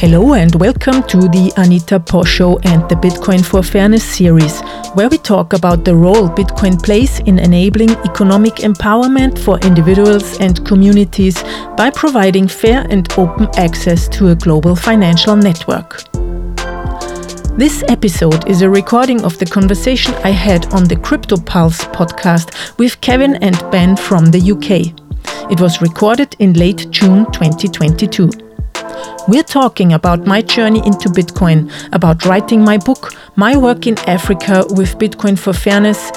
Hello and welcome to the Anita Posch Show and the Bitcoin for Fairness series, where we talk about the role Bitcoin plays in enabling economic empowerment for individuals and communities by providing fair and open access to a global financial network. This episode is a recording of the conversation I had on the Cryptopulse podcast with Kevin and Ben from the UK. It was recorded in late June 2022. We're talking about my journey into Bitcoin, about writing my book, my work in Africa with Bitcoin for Fairness,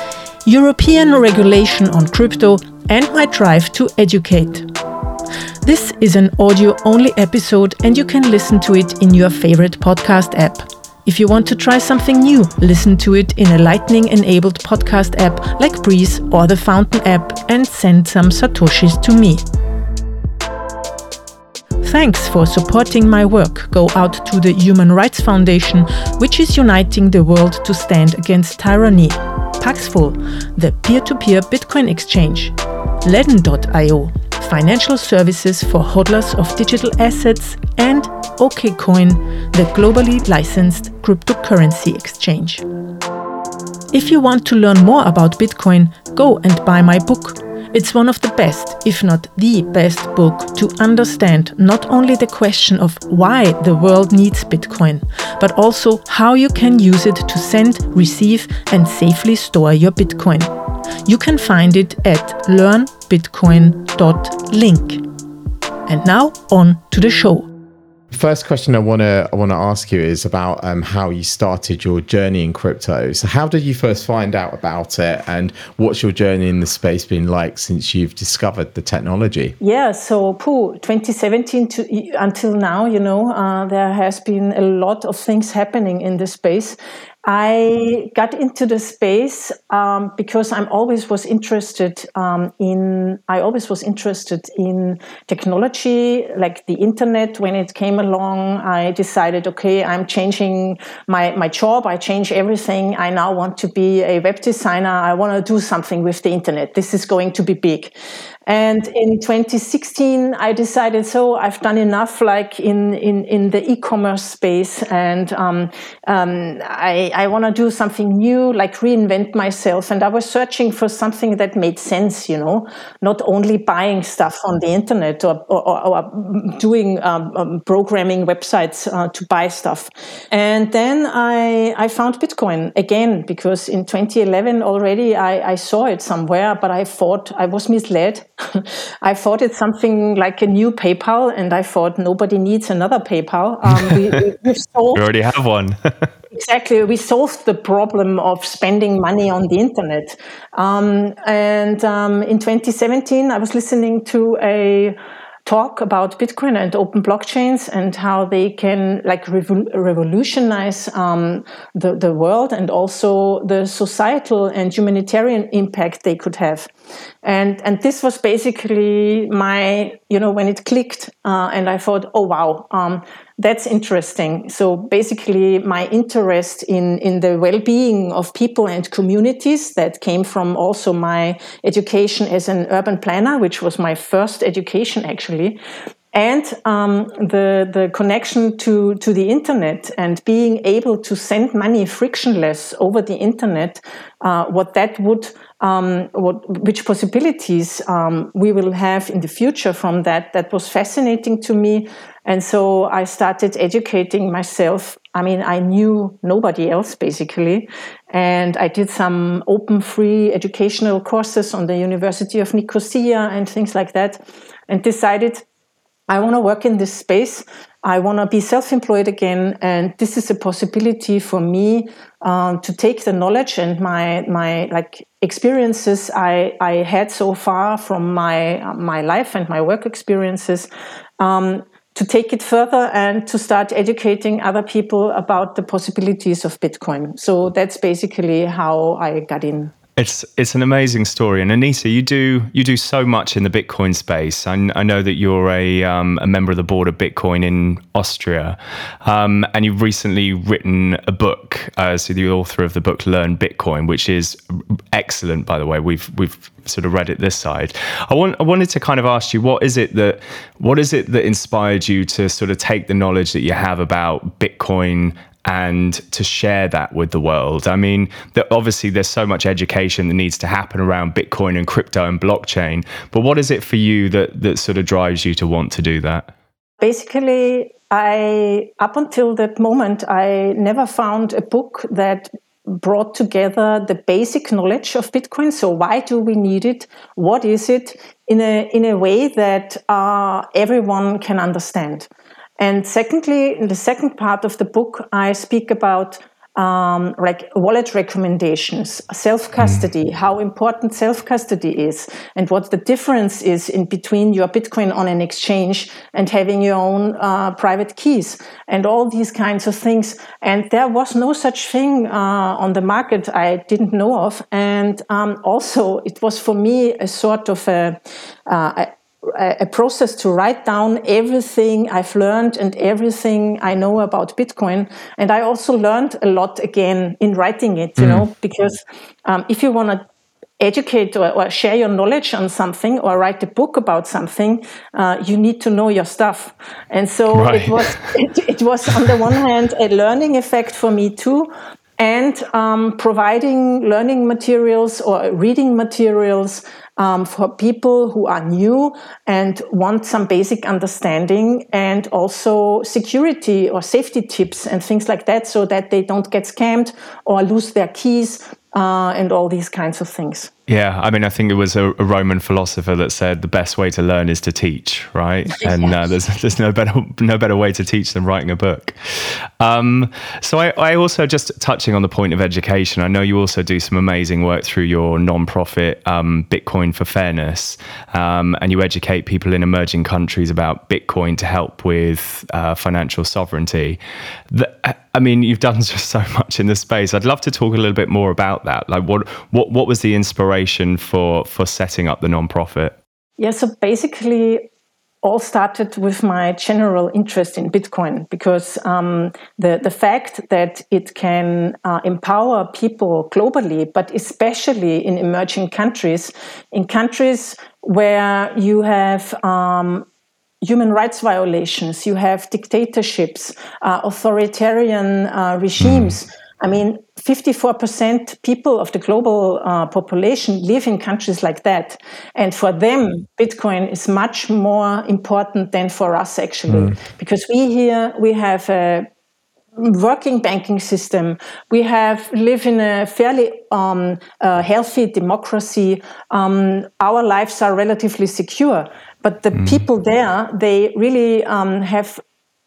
European regulation on crypto, and my drive to educate. This is an audio only episode, and you can listen to it in your favorite podcast app. If you want to try something new, listen to it in a Lightning enabled podcast app like Breez or the Fountain app and send some Satoshis to me. Thanks for supporting my work go out to the Human Rights Foundation, which is uniting the world to stand against tyranny. Paxful, the peer to peer Bitcoin exchange. Ledn.io, financial services for hodlers of digital assets. And OKCoin, the globally licensed cryptocurrency exchange. If you want to learn more about Bitcoin, go and buy my book it's one of the best, if not the best book to understand not only the question of why the world needs Bitcoin, but also how you can use it to send, receive, and safely store your Bitcoin. You can find it at learnbitcoin.link. And now on to the show. First question I want to I want to ask you is about um, how you started your journey in crypto. So, how did you first find out about it, and what's your journey in the space been like since you've discovered the technology? Yeah, so poo, 2017 to until now, you know, uh, there has been a lot of things happening in the space, I got into the space um, because I'm always was interested um, in. I always was interested in technology, like the internet. When it came along, I decided, okay, I'm changing my my job. I change everything. I now want to be a web designer. I want to do something with the internet. This is going to be big. And in 2016, I decided, so I've done enough, like in in, in the e-commerce space, and um, um, I, I want to do something new, like reinvent myself. And I was searching for something that made sense, you know, not only buying stuff on the internet or, or, or doing um, um, programming websites uh, to buy stuff. And then I I found Bitcoin again because in 2011 already I, I saw it somewhere, but I thought I was misled. I thought it's something like a new PayPal, and I thought nobody needs another PayPal. Um, we, we, solved, we already have one. exactly, we solved the problem of spending money on the internet. Um, and um, in 2017, I was listening to a talk about Bitcoin and open blockchains and how they can like revol- revolutionize um, the, the world and also the societal and humanitarian impact they could have. And, and this was basically my, you know, when it clicked uh, and I thought, oh, wow, um, that's interesting. So basically, my interest in, in the well being of people and communities that came from also my education as an urban planner, which was my first education actually. And um, the the connection to to the internet and being able to send money frictionless over the internet, uh, what that would um, what, which possibilities um, we will have in the future from that. That was fascinating to me. And so I started educating myself. I mean, I knew nobody else basically. And I did some open free educational courses on the University of Nicosia and things like that and decided I want to work in this space. I want to be self employed again. And this is a possibility for me um, to take the knowledge and my, my like experiences I, I had so far from my, my life and my work experiences. Um, to take it further and to start educating other people about the possibilities of Bitcoin. So that's basically how I got in. It's it's an amazing story, and Anita, you do you do so much in the Bitcoin space. I, I know that you're a um, a member of the board of Bitcoin in Austria, um, and you've recently written a book. Uh, so the author of the book Learn Bitcoin, which is excellent, by the way. We've we've sort of read it this side. I want I wanted to kind of ask you what is it that what is it that inspired you to sort of take the knowledge that you have about Bitcoin and to share that with the world. I mean, that obviously there's so much education that needs to happen around Bitcoin and crypto and blockchain. But what is it for you that that sort of drives you to want to do that? Basically, I up until that moment I never found a book that brought together the basic knowledge of Bitcoin. So why do we need it? What is it? In a in a way that uh, everyone can understand. And secondly, in the second part of the book, I speak about um, like wallet recommendations, self custody, mm. how important self custody is, and what the difference is in between your Bitcoin on an exchange and having your own uh, private keys, and all these kinds of things. And there was no such thing uh, on the market I didn't know of. And um, also, it was for me a sort of a, uh, a process to write down everything I've learned and everything I know about Bitcoin. And I also learned a lot again in writing it, you mm. know, because um, if you want to educate or, or, share your knowledge on something or write a book about something, uh, you need to know your stuff. And so right. it was, it, it, was on the one hand a learning effect for me too, and um, providing learning materials or reading materials um, for people who are new and want some basic understanding and also security or safety tips and things like that so that they don't get scammed or lose their keys uh, and all these kinds of things. Yeah, I mean, I think it was a, a, Roman philosopher that said the best way to learn is to teach, right? And uh, there's there's no better no better way to teach than writing a book. Um, so I, I, also just touching on the point of education. I know you also do some amazing work through your nonprofit um, Bitcoin for Fairness, um, and you educate people in emerging countries about Bitcoin to help with uh, financial sovereignty. The, I mean, you've done just so much in this space. I'd love to talk a little bit more about that. Like, what what what was the inspiration? for for setting up the nonprofit? Yeah, so basically, all started with my general interest in Bitcoin because um, the the fact that it can uh, empower people globally, but especially in emerging countries, in countries where you have um, human rights violations, you have dictatorships, uh, authoritarian uh, regimes. Mm. I mean, 54% people of the global uh, population live in countries like that. And for them, Bitcoin is much more important than for us, actually, mm. because we here, we have a working banking system. We have live in a fairly um, uh, healthy democracy. Um, our lives are relatively secure, but the mm. people there, they really um, have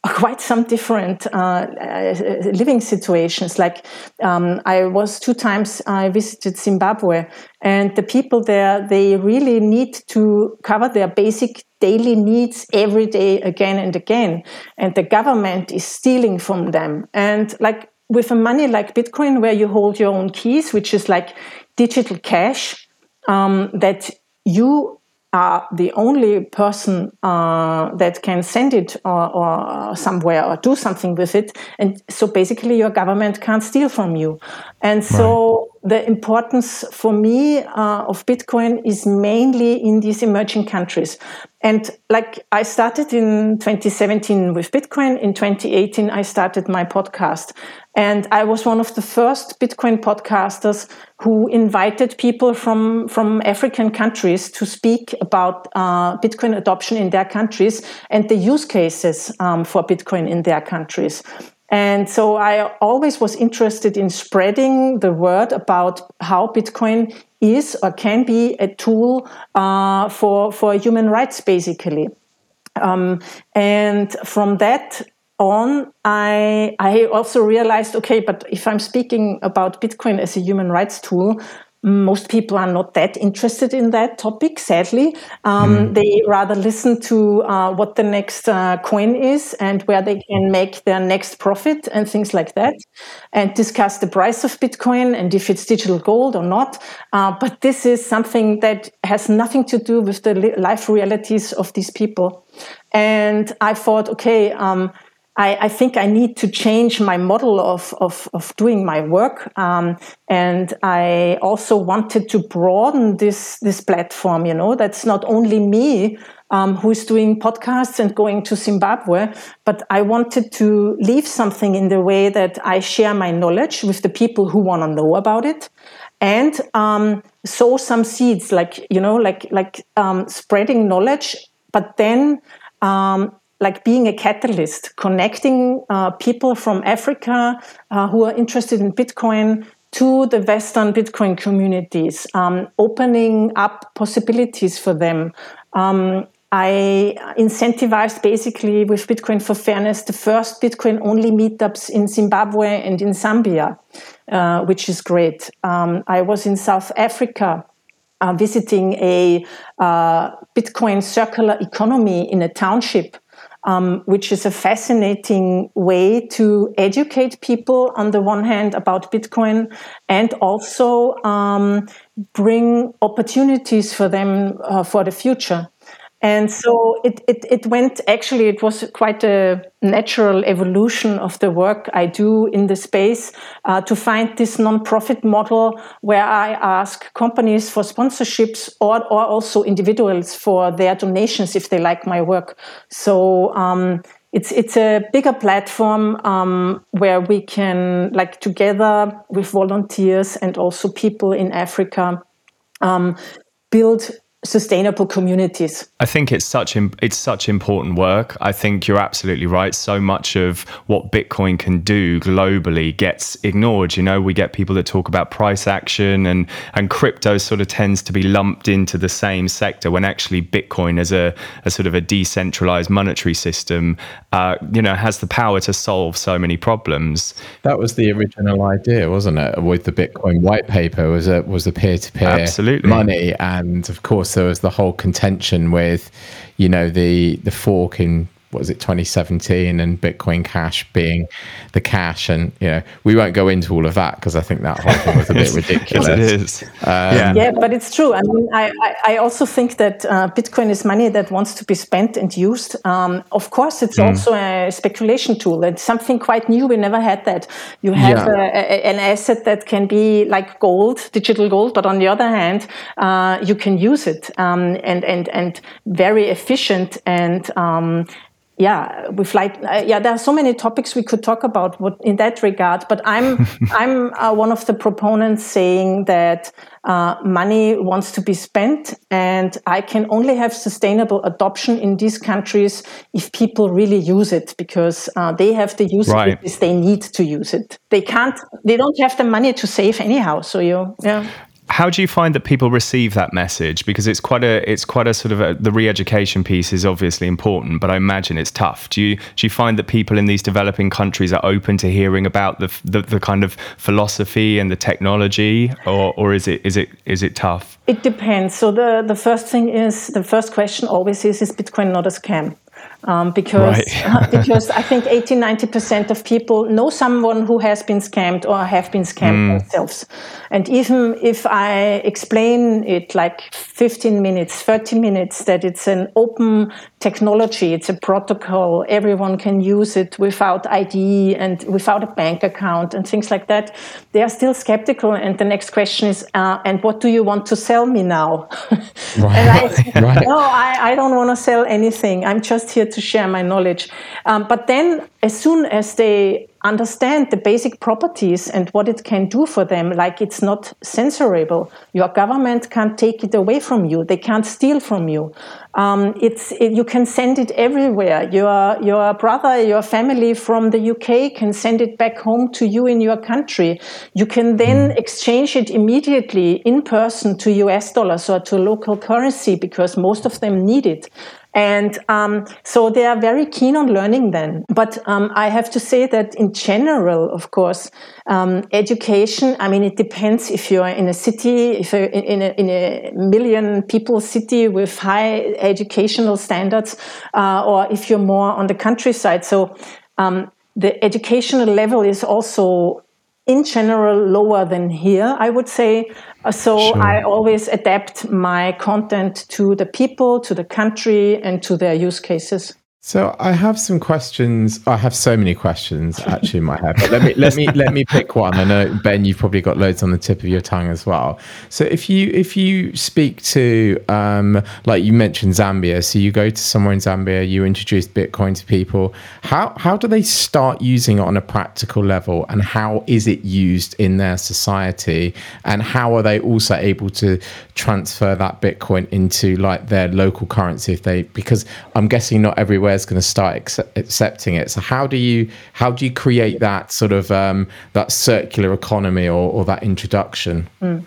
quite some different uh, uh, living situations. Like um, I was two times I visited Zimbabwe, and the people there they really need to cover their basic daily needs every day again and again, and the government is stealing from them. And like with a money like Bitcoin, where you hold your own keys, which is like digital cash um, that you are the only person uh, that can send it or, or, somewhere or do something with it. And so basically, your government can't steal from you. And so. The importance for me uh, of Bitcoin is mainly in these emerging countries. And like I started in 2017 with Bitcoin, in 2018, I started my podcast. And I was one of the first Bitcoin podcasters who invited people from, from African countries to speak about uh, Bitcoin adoption in their countries and the use cases um, for Bitcoin in their countries. And so I always was interested in spreading the word about how Bitcoin is or can be a tool uh, for, for human rights, basically. Um, and from that on, I I also realized, okay, but if I'm speaking about Bitcoin as a human rights tool, most people are not that interested in that topic, sadly. Um, mm. They rather listen to uh, what the next uh, coin is and where they can make their next profit and things like that, and discuss the price of Bitcoin and if it's digital gold or not. Uh, but this is something that has nothing to do with the life realities of these people. And I thought, okay, um, I, I, think I need to change my model of, of, of doing my work. Um, and I also wanted to broaden this, this platform, you know, that's not only me um, who is doing podcasts and going to Zimbabwe, but I wanted to leave something in the way that I share my knowledge with the people who want to know about it and um, sow some seeds, like, you know, like, like um, spreading knowledge, but then um, like being a catalyst, connecting uh, people from Africa uh, who are interested in Bitcoin to the Western Bitcoin communities, um, opening up possibilities for them. Um, I incentivized basically with Bitcoin for Fairness the first Bitcoin only meetups in Zimbabwe and in Zambia, uh, which is great. Um, I was in South Africa uh, visiting a uh, Bitcoin circular economy in a township um, which is a fascinating way to educate people on the one hand about Bitcoin and also um, bring opportunities for them uh, for the future. And so it, it, it went actually, it was quite a natural evolution of the work I do in the space uh, to find this non-profit model where I ask companies for sponsorships or, or also individuals for their donations if they like my work. So um, it's it's a bigger platform um, where we can like together with volunteers and also people in Africa um, build sustainable communities. I think it's such it's such important work. I think you're absolutely right. So much of what Bitcoin can do globally gets ignored. You know, we get people that talk about price action and and crypto sort of tends to be lumped into the same sector when actually Bitcoin as a, a sort of a decentralized monetary system, uh, you know, has the power to solve so many problems. That was the original idea, wasn't it? With the Bitcoin white paper was a was the peer to peer money and of course there was the whole contention with, you know, the the fork in was it 2017 and Bitcoin Cash being the cash, and you know we won't go into all of that because I think that whole thing was a bit ridiculous. it is. Um, yeah. yeah, but it's true. I mean, I, I, also think that uh, Bitcoin is money that wants to be spent and used. Um, of course, it's mm. also a speculation tool. It's something quite new. We never had that. You have yeah. a, a, an asset that can be like gold, digital gold, but on the other hand, uh, you can use it um, and and and very efficient and um, yeah, with like uh, yeah, there are so many topics we could talk about what, in that regard. But I'm I'm uh, one of the proponents saying that uh, money wants to be spent, and I can only have sustainable adoption in these countries if people really use it because uh, they have the use right. because they need to use it. They can't. They don't have the money to save anyhow. So you yeah how do you find that people receive that message? Because it's quite a it's quite a sort of a, the re-education piece is obviously important but i imagine it's tough. Do you do you find that people in these developing countries are open to hearing about the the, the kind of philosophy and the technology or or is it is it is it tough? It depends. So the the first thing is the first question always is is bitcoin not a scam um, because right. because I think 80 90 percent of people know someone who has been scammed or have been scammed mm. themselves. And even if I explain it like 15 minutes, 30 minutes, that it's an open technology, it's a protocol, everyone can use it without ID and without a bank account and things like that, they are still skeptical. And the next question is, uh, and what do you want to sell me now? Right. and I, right. no, I, I don't want to sell anything. I'm just here to share my knowledge. Um, but then, as soon as they understand the basic properties and what it can do for them, like it's not censorable, your government can't take it away from you, they can't steal from you. Um, it's it, you can send it everywhere. Your your brother, your family from the UK can send it back home to you in your country. You can then mm. exchange it immediately in person to US dollars or to local currency because most of them need it. And um, so they are very keen on learning then. But um, I have to say that in general, of course, um, education, I mean, it depends if you're in a city, if you're in a, in a million people city with high educational standards, uh, or if you're more on the countryside. So um, the educational level is also in general lower than here, I would say. Uh, so sure. I always adapt my content to the people, to the country, and to their use cases. So I have some questions. I have so many questions actually in my head. But let me let me let me pick one. I know Ben, you've probably got loads on the tip of your tongue as well. So if you if you speak to um, like you mentioned Zambia, so you go to somewhere in Zambia, you introduce Bitcoin to people. How how do they start using it on a practical level, and how is it used in their society, and how are they also able to transfer that Bitcoin into like their local currency if they because I'm guessing not everywhere is going to start accept, accepting it. So how do you how do you create that sort of um, that circular economy or, or that introduction? Mm.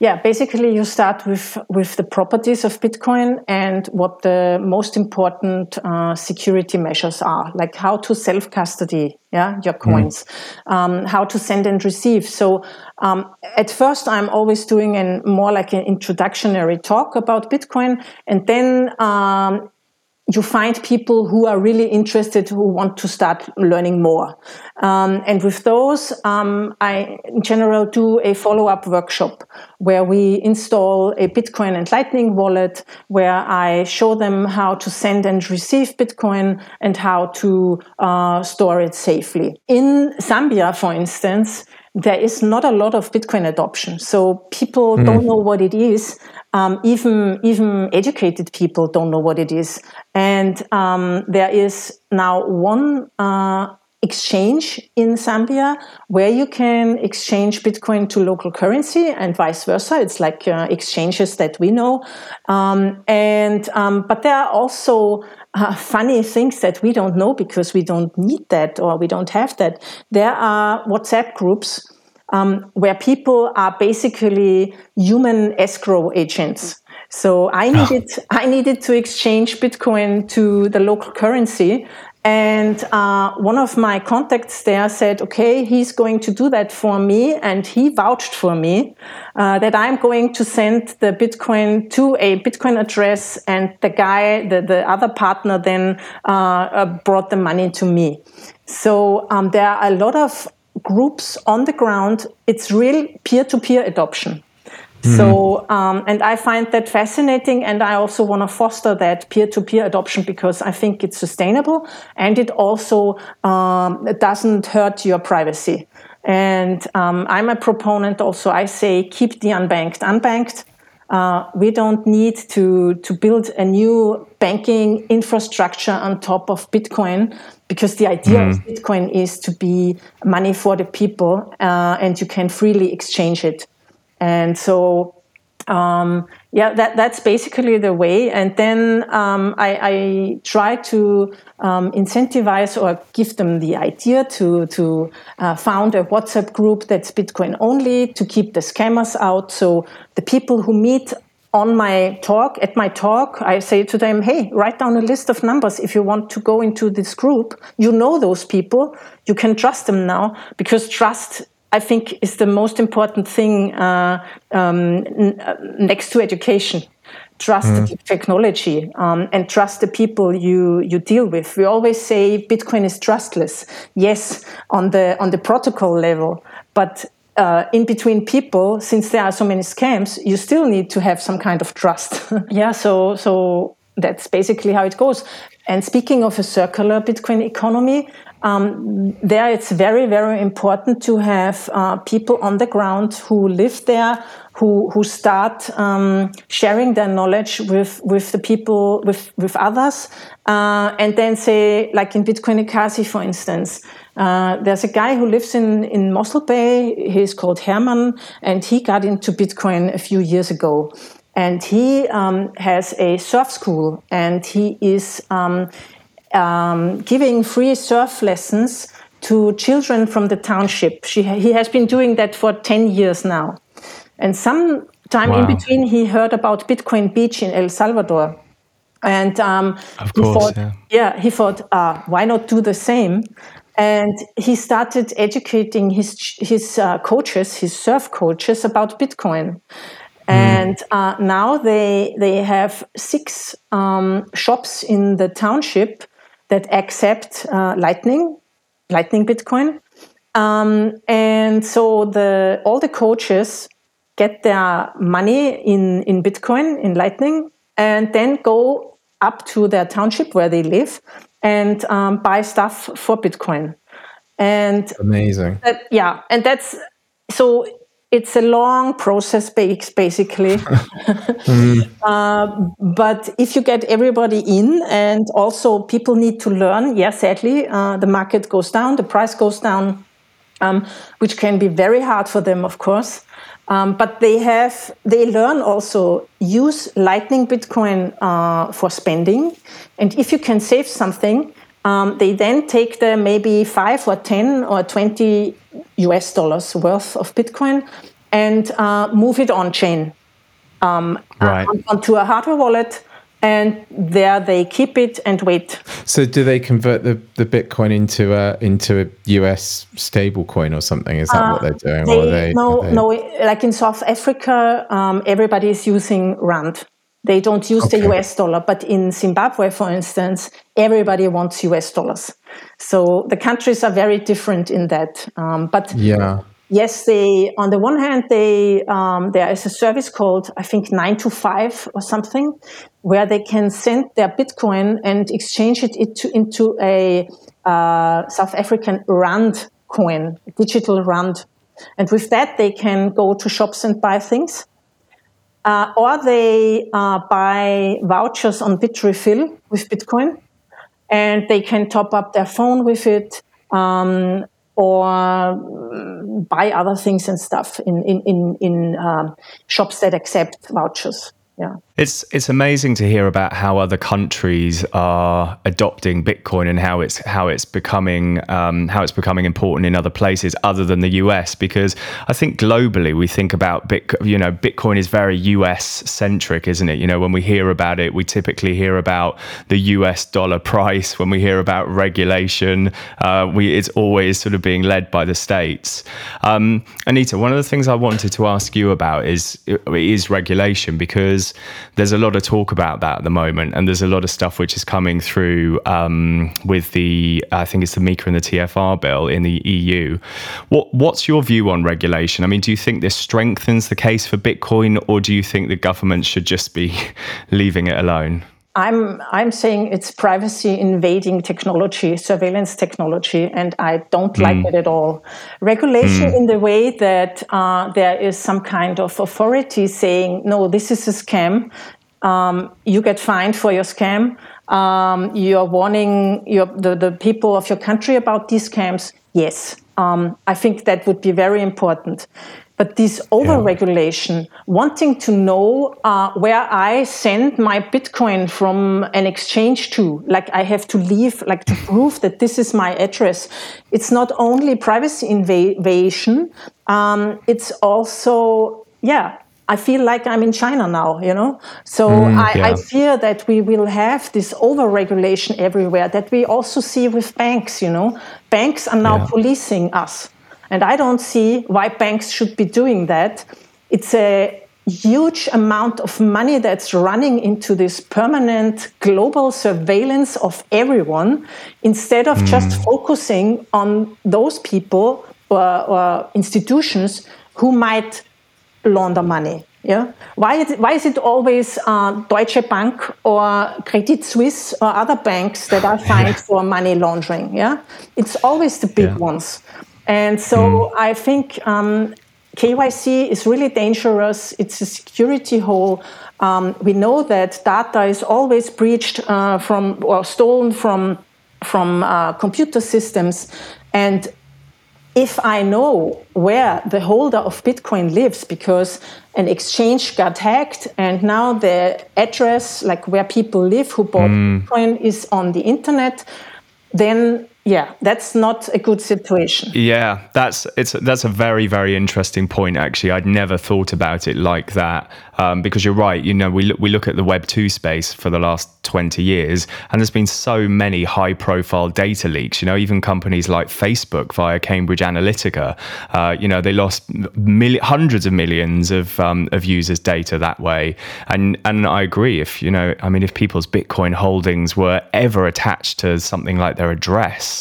Yeah, basically you start with with the properties of Bitcoin and what the most important uh, security measures are, like how to self custody, yeah, your hmm. coins, mm. um, how to send and receive. So um, at first, I'm always doing an more like an introductory talk about Bitcoin, and then um, you find people who are really interested who want to start learning more. Um, and with those um, i in general do a follow-up workshop where we install a bitcoin and lightning wallet where i show them how to send and receive bitcoin and how to uh, store it safely. In zambia for instance there is not a lot of bitcoin adoption. So people mm. don't know what it is. Um, even even educated people don't know what it is, and um, there is now one uh, exchange in Zambia where you can exchange Bitcoin to local currency and vice versa. It's like uh, exchanges that we know, um, and um, but there are also uh, funny things that we don't know because we don't need that or we don't have that. There are WhatsApp groups um, where people are basically human escrow agents. So I ah. needed oh. I needed to exchange Bitcoin to the local currency, and uh, one of my contacts there said, "Okay, he's going to do that for me," and he vouched for me uh, that I'm going to send the Bitcoin to a Bitcoin address, and the guy, the the other partner, then uh, uh brought the money to me. So um, there are a lot of groups on the ground, it's real peer to peer adoption. Mm. So, um, and I find that fascinating, and I also want to foster that peer to peer adoption because I think it's sustainable and it also um, it doesn't hurt your privacy. And um, I'm a proponent also, I say, keep the unbanked unbanked. Uh, we don't need to, to build a new banking infrastructure on top of Bitcoin because the idea mm. of Bitcoin is to be money for the people uh, and you can freely exchange it. And so, um, yeah, that, that's basically the way. And then um, I, I, try to um, incentivize or give them the idea to, to uh, found a WhatsApp group that's Bitcoin only to keep the scammers out. So the people who meet on my talk, at my talk, I say to them, hey, write down a list of numbers if you want to go into this group. You know those people, you can trust them now because trust, I think, is the most important thing uh, um, n- uh, next to education. Trust mm. the technology um, and trust the people you, you deal with. We always say Bitcoin is trustless. Yes, on the on the protocol level, but uh, in between people, since there are so many scams, you still need to have some kind of trust. yeah, so so that's basically how it goes. And speaking of a circular Bitcoin economy, um, there it's very very important to have uh, people on the ground who live there, who who start um, sharing their knowledge with with the people with with others, uh, and then say like in Bitcoin Ekasi, for instance. Uh, there's a guy who lives in, in Mossel Bay. He's called Herman, and he got into Bitcoin a few years ago. and he um, has a surf school, and he is um, um, giving free surf lessons to children from the township. She, he has been doing that for 10 years now. And sometime wow. in between, he heard about Bitcoin Beach in El Salvador. And um, of course, he thought, yeah. yeah. he thought, uh, why not do the same? And he started educating his his uh, coaches, his surf coaches, about Bitcoin. Mm. And uh, now they they have six um, shops in the township that accept uh, Lightning, Lightning Bitcoin. Um, and so the all the coaches get their money in, in Bitcoin, in Lightning, and then go up to their township where they live and um, buy stuff for Bitcoin. And amazing. That, yeah, and that's so it's a long process basically. Mm. uh, but if you get everybody in and also people need to learn yeah sadly uh, the market goes down the price goes down um, which can be very hard for them of course. Um, but they have they learn also use lightning bitcoin uh, for spending. And if you can save something um, they then take the maybe five or ten or twenty US dollars worth of Bitcoin and uh, move it on chain um, right. onto a hardware wallet and there they keep it and wait. So do they convert the, the Bitcoin into a into a US stable coin or something? Is that uh, what they're doing? They, they, no, they... no. Like in South Africa, um, everybody is using rand. They don't use okay. the US dollar, but in Zimbabwe, for instance, everybody wants US dollars. So the countries are very different in that. Um, but yeah yes, they on the one hand they um, there is a service called I think nine to five or something where they can send their Bitcoin and exchange it into into a uh, South African rand coin, digital rand, and with that they can go to shops and buy things. Uh, or they uh, buy vouchers on Bitrefill with Bitcoin, and they can top up their phone with it. Um, or buy other things and stuff in in in, in um, shops that accept vouchers. Yeah. It's it's amazing to hear about how other countries are adopting Bitcoin and how it's how it's becoming um, how it's becoming important in other places other than the US because I think globally we think about Bit you know Bitcoin is very US centric isn't it? You know when we hear about it we typically hear about the US dollar price. When we hear about regulation uh, we it's always sort of being led by the states. Um, Anita one of the things I wanted to ask you about is is regulation because there's a lot of talk about that at the moment, and there's a lot of stuff which is coming through um, with the I think it's the MiCA and the TFR bill in the EU. What what's your view on regulation? I mean, do you think this strengthens the case for Bitcoin, or do you think the government should just be leaving it alone? I'm I'm saying it's privacy invading technology, surveillance technology, and I don't mm. like it at all. Regulation mm. in the way that uh, there is some kind of authority saying, no, this is a scam. Um, you get fined for your scam. Um, you're warning your, the, the people of your country about these scams. Yes, um, I think that would be very important. But this overregulation, yeah. wanting to know uh, where I send my Bitcoin from an exchange to, like I have to leave, like to prove that this is my address. It's not only privacy invasion, um, it's also, yeah, I feel like I'm in China now, you know? So mm, I, yeah. I, fear that we will have this overregulation everywhere that we also see with banks, you know? Banks are now yeah. policing us. And I don't see why banks should be doing that. It's a huge amount of money that's running into this permanent global surveillance of everyone instead of mm. just focusing on those people or, or, institutions who might launder money. Yeah, why is it, why is it always uh, Deutsche Bank or Credit Suisse or other banks that are fined for money laundering? Yeah, it's always the big yeah. ones. And so mm. I think um, KYC is really dangerous. It's a security hole. Um, we know that data is always breached uh, from or stolen from from uh, computer systems, and if I know where the holder of Bitcoin lives, because an exchange got hacked, and now the address, like where people live who bought mm. Bitcoin, is on the internet, then yeah that's not a good situation. Yeah that's it's that's a very very interesting point actually. I'd never thought about it like that um, because you're right you know we look, we look at the web 2 space for the last 20 years and there's been so many high profile data leaks you know even companies like facebook via cambridge analytica uh, you know they lost mil- hundreds of millions of um, of users data that way. And and i agree if you know i mean if people's bitcoin holdings were ever attached to something like their address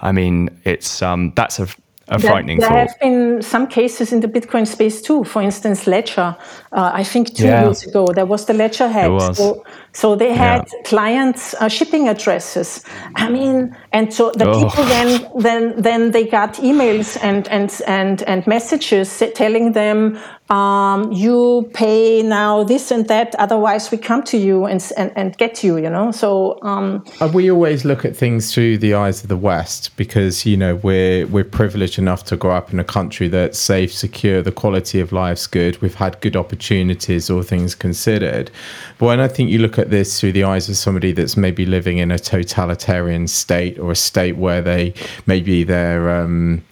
I mean, it's um, that's a a frightening there, there have been some cases in the Bitcoin space too. For instance, Ledger. Uh, I think two yeah. years ago there was the Ledger hack. So, so, they had yeah. clients' uh, shipping addresses. I mean, and so the oh. people then then then they got emails and and and and messages telling them um, you pay now this and that, otherwise we come to you and and, and get you, you know. So um, uh, we always look at things through the eyes of the West because you know we're we're privileged enough to grow up in a country that's safe, secure, the quality of life's good. We've had good opportunities, all things considered. But when I think you look at this through the eyes of somebody that's maybe living in a totalitarian state or a state where they maybe they're um,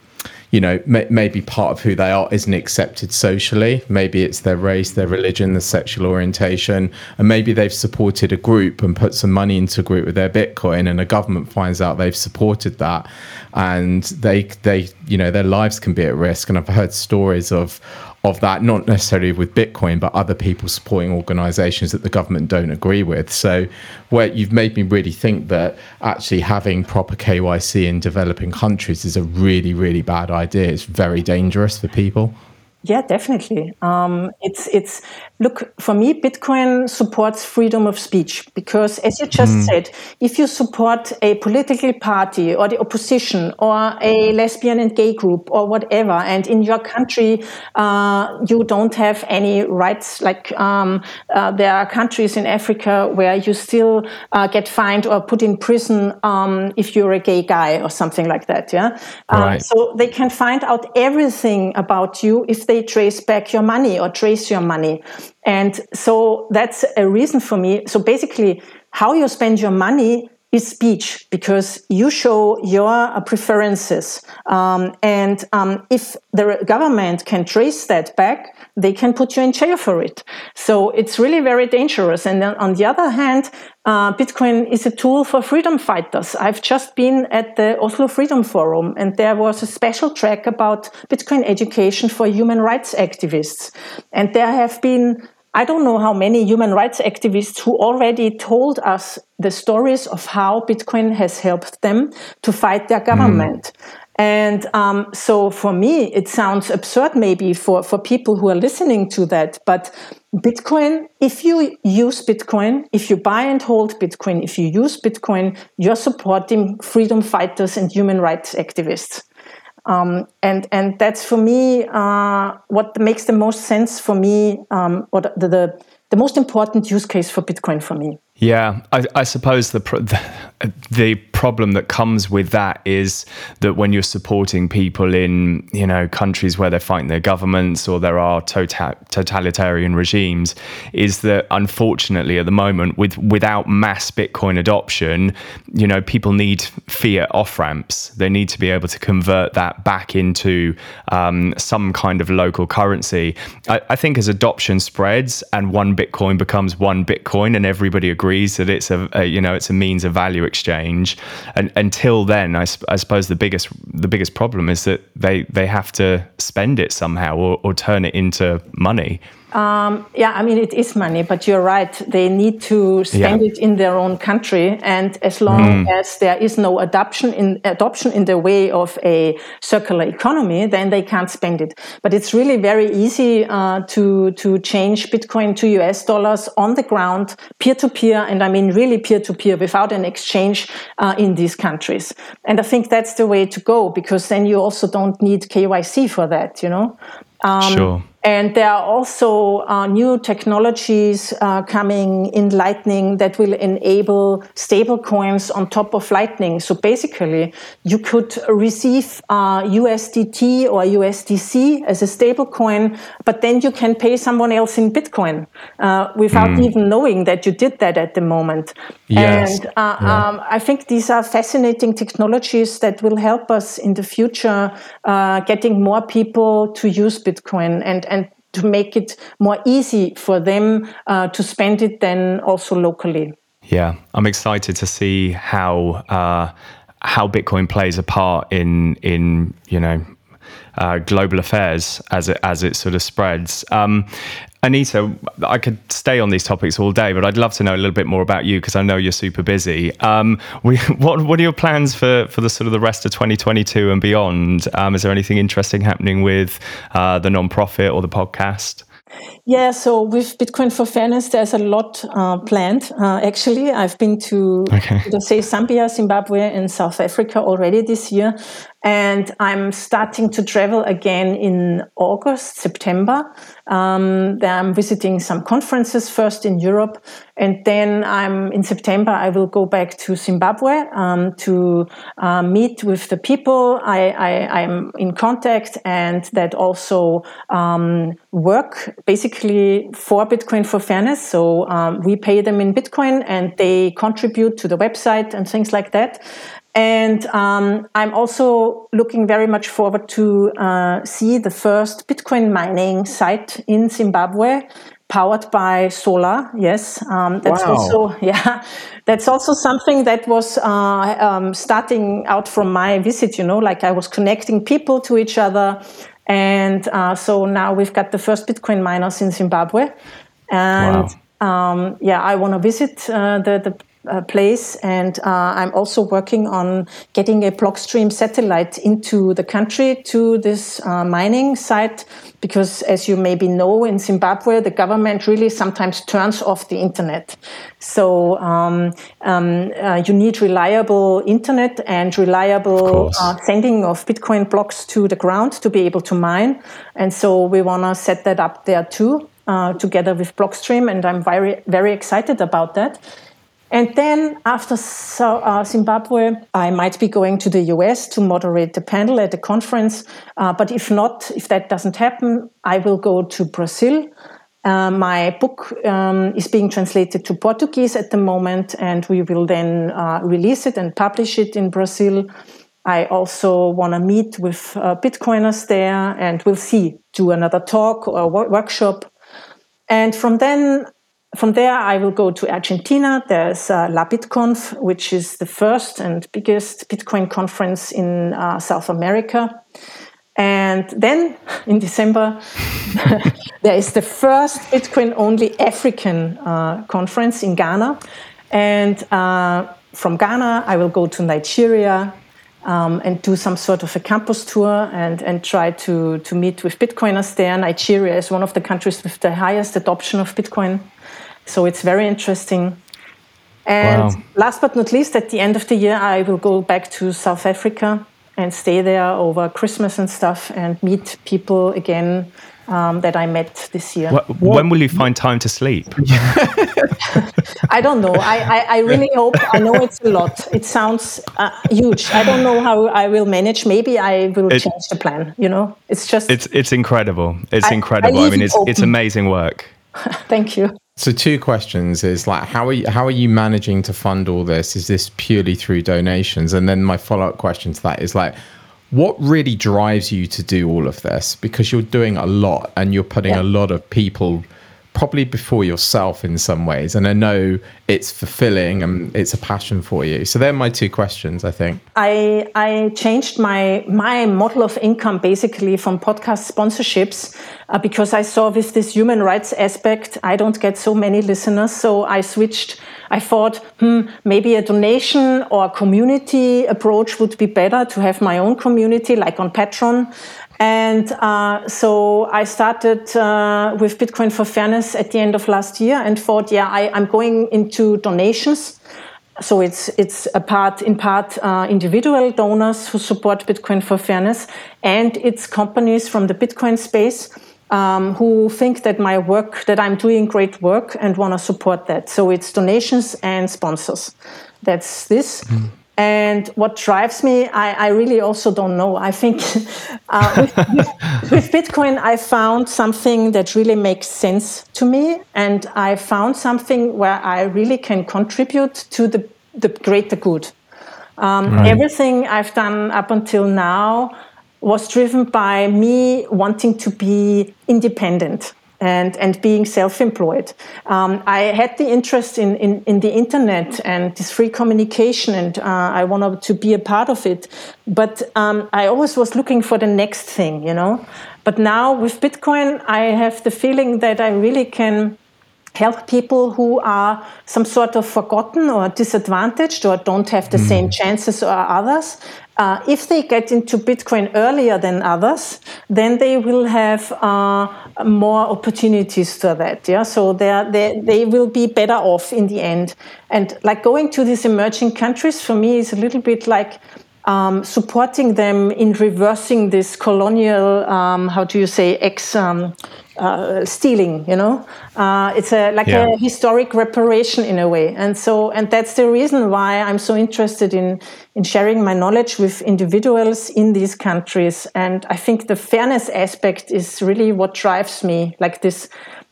you know, may, maybe part of who they are isn't accepted socially. Maybe it's their race, their religion, their sexual orientation, and maybe they've supported a group and put some money into a group with their Bitcoin, and a government finds out they've supported that, and they they you know their lives can be at risk. And I've heard stories of of that, not necessarily with Bitcoin, but other people supporting organizations that the government don't agree with. So, where you've made me really think that actually having proper KYC in developing countries is a really, really bad idea. It's very dangerous for people. Yeah, definitely. Um, it's it's look for me. Bitcoin supports freedom of speech because, as you just mm. said, if you support a political party or the opposition or a lesbian and gay group or whatever, and in your country uh, you don't have any rights, like um, uh, there are countries in Africa where you still uh, get fined or put in prison um, if you're a gay guy or something like that. Yeah, um, right. so they can find out everything about you if they trace back your money or trace your money. And so that's a reason for me. So basically, how you spend your money is speech because you show your uh, preferences. Um, and um, if the government can trace that back, they can put you in jail for it. So it's really very dangerous. And then on the other hand, uh, Bitcoin is a tool for freedom fighters. I've just been at the Oslo Freedom Forum, and there was a special track about Bitcoin education for human rights activists. And there have been I don't know how many human rights activists who already told us the stories of how Bitcoin has helped them to fight their government. Mm. And um, so for me, it sounds absurd maybe for, for people who are listening to that. But Bitcoin, if you use Bitcoin, if you buy and hold Bitcoin, if you use Bitcoin, you're supporting freedom fighters and human rights activists. Um, and and that's for me uh, what makes the most sense for me, um, or the, the the most important use case for Bitcoin for me. Yeah, I, I suppose the, the, the problem that comes with that is that when you're supporting people in you know countries where they're fighting their governments or there are tota-, totalitarian regimes, is that unfortunately at the moment with without mass Bitcoin adoption, you know people need fiat off ramps. They need to be able to convert that back into um, some kind of local currency. I, I think as adoption spreads and one Bitcoin becomes one Bitcoin and everybody agrees agrees that it's a, a, you know it's a means of value exchange. And until then, I, I, suppose the biggest the biggest problem is that they they have to spend it somehow or, or turn it into money. Um, yeah, I mean, it is money, but you're right. They need to spend yeah. it in their own country. And as long mm. as there is no adoption in, adoption in the way of a circular economy, then they can't spend it. But it's really very easy uh, to, to change Bitcoin to US dollars on the ground, peer to peer. And I mean, really peer to peer without an exchange uh, in these countries. And I think that's the way to go because then you also don't need KYC for that, you know? Um, sure And there are also uh, new technologies uh, coming in Lightning that will enable stable coins on top of Lightning. So basically, you could receive uh, USDT or USDC as a stable coin, but then you can pay someone else in Bitcoin uh, without mm. even knowing that you did that at the moment. Yes. And uh, yeah. um, I think these are fascinating technologies that will help us in the future uh, getting more people to use Bitcoin and and to make it more easy for them uh, to spend it then also locally. Yeah, I'm excited to see how uh, how Bitcoin plays a part in in you know uh, global affairs as it as it sort of spreads. Um, Anita, I could stay on these topics all day, but I'd love to know a little bit more about you because I know you're super busy. Um, we, what what are your plans for for the sort of the rest of 2022 and beyond? Um, is there anything interesting happening with uh, the nonprofit or the podcast? Yeah, so with Bitcoin for Fairness, there's a lot uh, planned. Uh, actually, I've been to, okay. to say Zambia, Zimbabwe, and South Africa already this year, and I'm starting to travel again in August, September. Um, I'm visiting some conferences first in Europe, and then I'm in September. I will go back to Zimbabwe um, to uh, meet with the people I, am in contact and that also um, work basically for Bitcoin for Fairness. So um, we pay them in Bitcoin, and they contribute to the website and things like that. And um, I'm also looking very much forward to uh, see the first Bitcoin mining site in Zimbabwe, powered by solar. Yes, um, that's wow. also yeah, that's also something that was uh, um, starting out from my visit. You know, like I was connecting people to each other, and uh, so now we've got the first Bitcoin miners in Zimbabwe, and. Wow. Um, yeah, I want to visit uh, the, the uh, place. And uh, I'm also working on getting a Blockstream satellite into the country to this uh, mining site. Because, as you maybe know, in Zimbabwe, the government really sometimes turns off the internet. So um, um, uh, you need reliable internet and reliable uh, sending of Bitcoin blocks to the ground to be able to mine. And so we want to set that up there too. Uh, together with Blockstream, and I'm very, very excited about that. And then after uh, Zimbabwe, I might be going to the US to moderate the panel at the conference. Uh, but if not, if that doesn't happen, I will go to Brazil. Uh, my book um, is being translated to Portuguese at the moment, and we will then uh, release it and publish it in Brazil. I also want to meet with uh, Bitcoiners there, and we'll see, do another talk or workshop. And from then from there, I will go to Argentina. There's uh, La BitConf, which is the first and biggest Bitcoin conference in uh, South America. And then in December, there is the first Bitcoin only African uh, conference in Ghana. And uh, from Ghana, I will go to Nigeria um, and do some sort of a campus tour and, and try to, to meet with Bitcoiners there. Nigeria is one of the countries with the highest adoption of Bitcoin. So it's very interesting. And wow. last but not least, at the end of the year, I will go back to South Africa and stay there over Christmas and stuff and meet people again um, that I met this year. What, when will you find time to sleep? I don't know. I, I, I, really hope. I know it's a lot. It sounds uh, huge. I don't know how I will manage. Maybe I will it, change the plan. You know, it's just. It's it's incredible. It's I, incredible. I, mean, it's it's amazing work. Thank you. So two questions is like how are you, how are you managing to fund all this? Is this purely through donations? And then my follow up question to that is like what really drives you to do all of this because you're doing a lot and you're putting yeah. a lot of people probably before yourself in some ways. And I know it's fulfilling and it's a passion for you. So they're my two questions, I think. I I changed my my model of income basically from podcast sponsorships uh, because I saw with this human rights aspect, I don't get so many listeners. So I switched. I thought, hmm, maybe a donation or community approach would be better to have my own community, like on Patreon. And uh, so I started uh, with Bitcoin for Fairness at the end of last year and thought, yeah, I, am going into donations. So it's it's a part in part uh, individual donors who support Bitcoin for Fairness, and it's companies from the Bitcoin space. um, who think that my work, that I'm doing great work and want to support that. So it's donations and sponsors. That's this. Mm. And what drives me, I, I, really also don't know. I think uh, with, with, with, Bitcoin, I found something that really makes sense to me. And I found something where I really can contribute to the, the greater good. Um, right. Everything I've done up until now was driven by me wanting to be independent and, and being self-employed. Um, I had the interest in, in, in, the internet and this free communication, and uh, I wanted to be a part of it. But um, I always was looking for the next thing, you know. But now with Bitcoin, I have the feeling that I really can help people who are some sort of forgotten or disadvantaged or don't have the mm. same chances or others uh, if they get into Bitcoin earlier than others, then they will have uh, more opportunities for that. Yeah, so they they they will be better off in the end. And like going to these emerging countries for me is a little bit like um, supporting them in reversing this colonial, um, how do you say, ex um, uh, stealing. You know, uh, it's a like yeah. a historic reparation in a way, and so and that's the reason why I'm so interested in in sharing my knowledge with individuals in these countries. And I think the fairness aspect is really what drives me, like this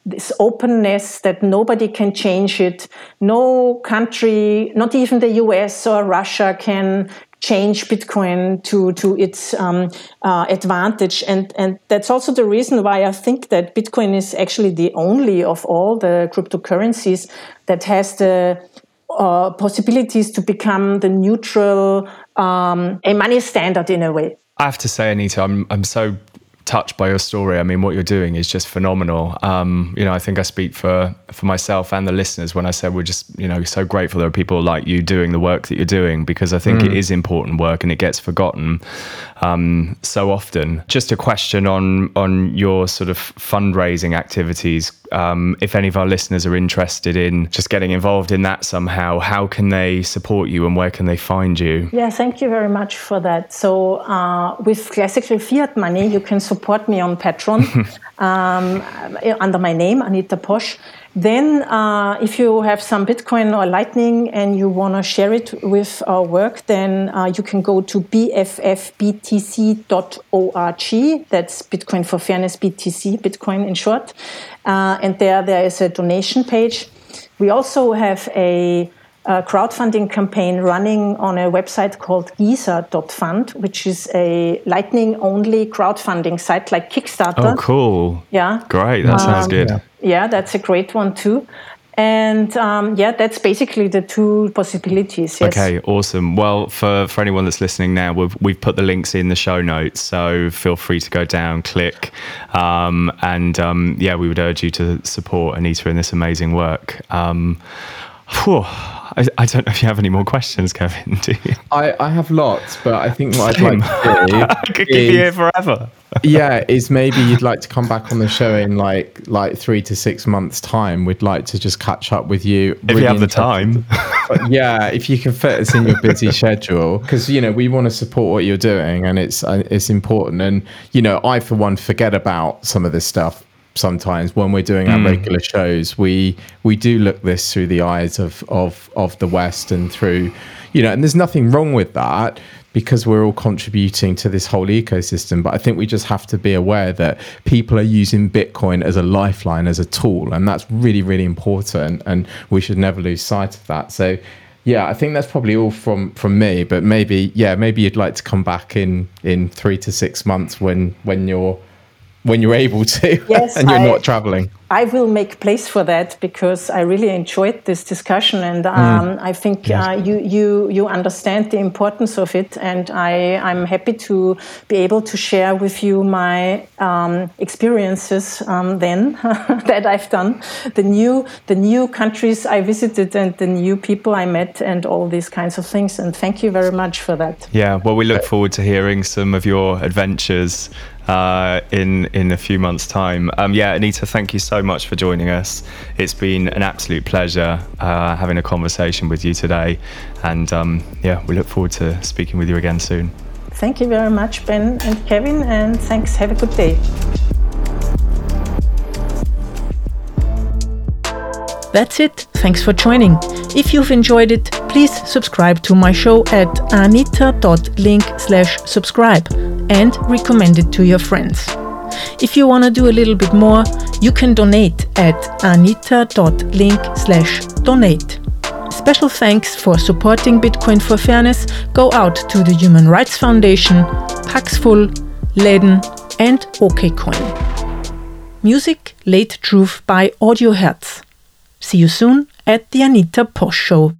this openness that nobody can change it. No country, not even the US or Russia, can change Bitcoin to to its um, uh, advantage, and and that's also the reason why I think that Bitcoin is actually the only of all the cryptocurrencies that has the uh, possibilities to become the neutral um, a money standard in a way. I have to say, Anita, I'm I'm so touched by your story. I mean, what you're doing is just phenomenal. Um, you know, I think I speak for for myself and the listeners when I said we're just you know so grateful there are people like you doing the work that you're doing because I think mm. it is important work and it gets forgotten um, so often. Just a question on on your sort of fundraising activities. Um, if any of our listeners are interested in just getting involved in that somehow, how can they support you and where can they find you? Yeah, thank you very much for that. So uh, with classical fiat money, you can support me on Patreon um, under my name, Anita Posch. Then, uh, if you have some Bitcoin or Lightning and you want to share it with our work, then uh, you can go to bffbtc.org. That's Bitcoin for Fairness BTC, Bitcoin in short. Uh, and there, there is a donation page. We also have a a crowdfunding campaign running on a website called Geyser.fund, which is a lightning only crowdfunding site like Kickstarter. Oh, cool. Yeah. Great. That um, sounds good. Yeah. yeah, that's a great one too. And um, yeah, that's basically the two possibilities. Yes. Okay, awesome. Well, for, for anyone that's listening now, we've, we've put the links in the show notes. So feel free to go down, click. Um, and um, yeah, we would urge you to support Anita in this amazing work. Um, whew, I, I, don't know if you have any more questions, Kevin. Do you? I, I have lots, but I think what I'd like to do I could keep you here forever. yeah, is maybe you'd like to come back on the show in like like three to six months' time. We'd like to just catch up with you. If really you have the time. yeah, if you can fit us in your busy schedule, because you know we want to support what you're doing, and it's uh, it's important. And you know, I for one forget about some of this stuff sometimes when we're doing our mm. regular shows we we do look this through the eyes of of of the west and through you know and there's nothing wrong with that because we're all contributing to this whole ecosystem but i think we just have to be aware that people are using bitcoin as a lifeline as a tool and that's really really important and we should never lose sight of that so yeah, I think that's probably all from from me. But maybe, yeah, maybe you'd like to come back in in three to six months when when you're when you're able to yes, and you're I, not traveling. I will make place for that because I really enjoyed this discussion, and mm. um, mm. I think yes. uh, you you you understand the importance of it, and I I'm happy to be able to share with you my um, experiences um, then that I've done, the new the new countries I visited, and the new people I met, and all these kinds of things. And thank you very much for that. Yeah, well, we look forward to hearing some of your adventures uh, in in a few months' time. Um, yeah, Anita, thank you so much for joining us. It's been an absolute pleasure uh, having a conversation with you today, and um, yeah, we look forward to speaking with you again soon. Thank you very much, Ben and Kevin, and thanks. Have a good day. That's it. Thanks for joining. If you've enjoyed it, please subscribe to my show at anita.link slash subscribe and recommend it to your friends. If you want to do a little bit more, you can donate at anita.link slash donate. Special thanks for supporting Bitcoin for Fairness go out to the Human Rights Foundation, Paxful, Ledn, and OKCoin. Music Late Truth by Audio Hertz. See you soon at the Anita Posch Show.